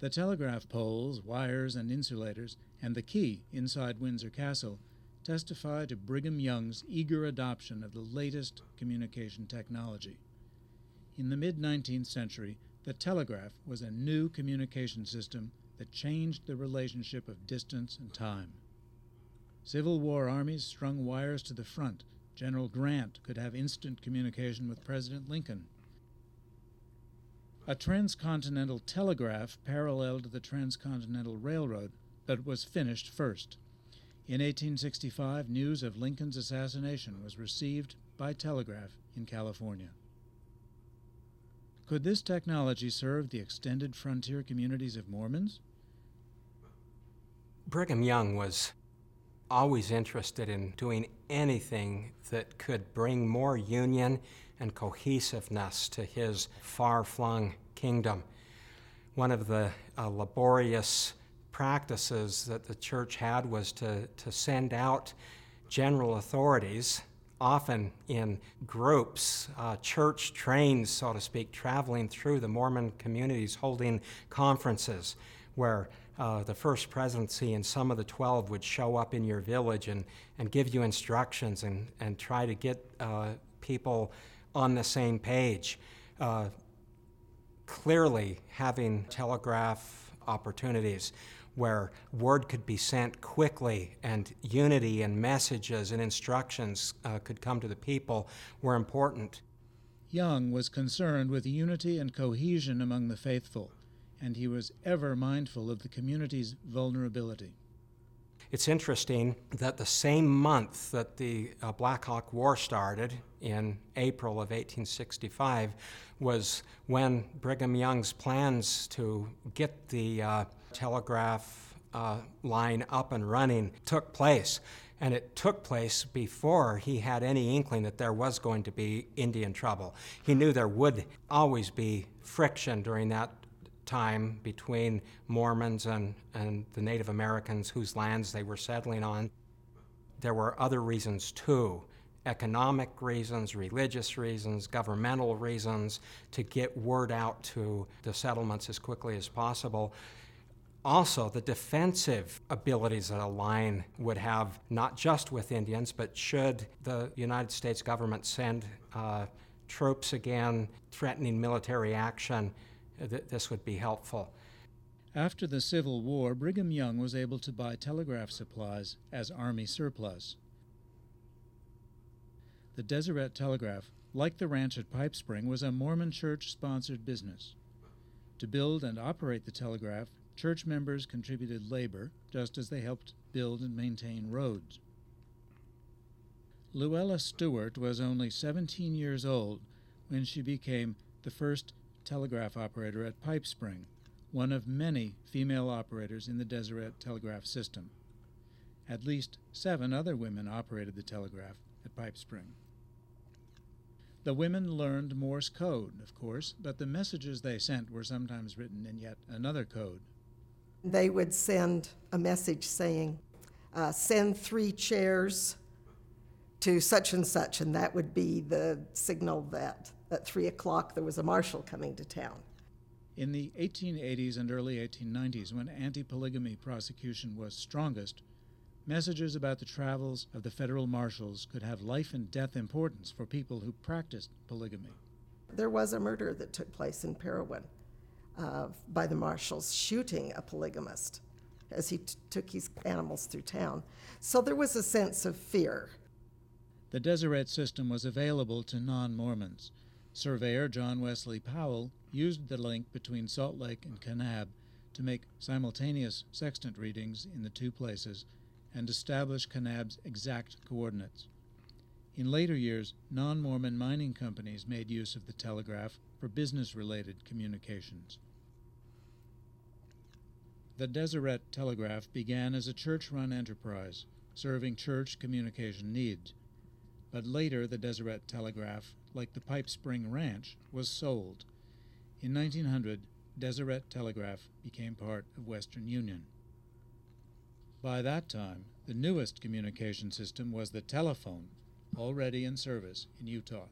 The telegraph poles, wires, and insulators, and the key inside Winsor Castle testify to Brigham Young's eager adoption of the latest communication technology. In the mid 19th century, the telegraph was a new communication system that changed the relationship of distance and time. Civil War armies strung wires to the front. General Grant could have instant communication with President Lincoln. A transcontinental telegraph paralleled the Transcontinental Railroad, but was finished first. In 1865, news of Lincoln's assassination was received by telegraph in California. Could this technology serve the extended frontier communities of Mormons? Brigham Young was always interested in doing anything that could bring more union and cohesiveness to his far flung kingdom. One of the uh, laborious practices that the church had was to, to send out general authorities, often in groups, uh, church trains, so to speak, traveling through the Mormon communities, holding conferences where uh, the first presidency and some of the 12 would show up in your village and, and give you instructions and, and try to get uh, people on the same page. Uh, clearly, having telegraph opportunities where word could be sent quickly and unity and messages and instructions uh, could come to the people were important. Young was concerned with unity and cohesion among the faithful, and he was ever mindful of the community's vulnerability. It's interesting that the same month that the uh, Black Hawk War started, in April of 1865, was when Brigham Young's plans to get the uh, telegraph uh, line up and running took place. And it took place before he had any inkling that there was going to be Indian trouble. He knew there would always be friction during that time between Mormons and, and the Native Americans whose lands they were settling on. There were other reasons too economic reasons, religious reasons, governmental reasons to get word out to the settlements as quickly as possible. Also, the defensive abilities that a line would have, not just with Indians, but should the United States government send uh, troops again, threatening military action, Uh, th- this would be helpful. After the Civil War, Brigham Young was able to buy telegraph supplies as Army surplus. The Deseret Telegraph, like the ranch at Pipe Spring, was a Mormon church sponsored business. To build and operate the telegraph, church members contributed labor, just as they helped build and maintain roads. Luella Stewart was only 17 years old when she became the first telegraph operator at Pipe Spring, one of many female operators in the Deseret telegraph system. At least seven other women operated the telegraph at Pipe Spring. The women learned Morse code, of course, but the messages they sent were sometimes written in yet another code. They would send a message saying, uh, send three chairs to such and such, and that would be the signal that at three o'clock there was a marshal coming to town. In the 1880s and early 1890s, when anti polygamy prosecution was strongest, messages about the travels of the federal marshals could have life and death importance for people who practiced polygamy. There was a murder that took place in Parowan uh, by the marshals shooting a polygamist as he t- took his animals through town. So there was a sense of fear. The Deseret system was available to non Mormons. Surveyor John Wesley Powell used the link between Salt Lake and Kanab to make simultaneous sextant readings in the two places and establish Kanab's exact coordinates. In later years, non Mormon mining companies made use of the telegraph for business related communications. The Deseret Telegraph began as a church run enterprise, serving church communication needs. But later, the Deseret Telegraph, like the Pipe Spring Ranch, was sold. In 1900, Deseret Telegraph became part of Western Union. By that time, the newest communication system was the telephone, already in service in Utah.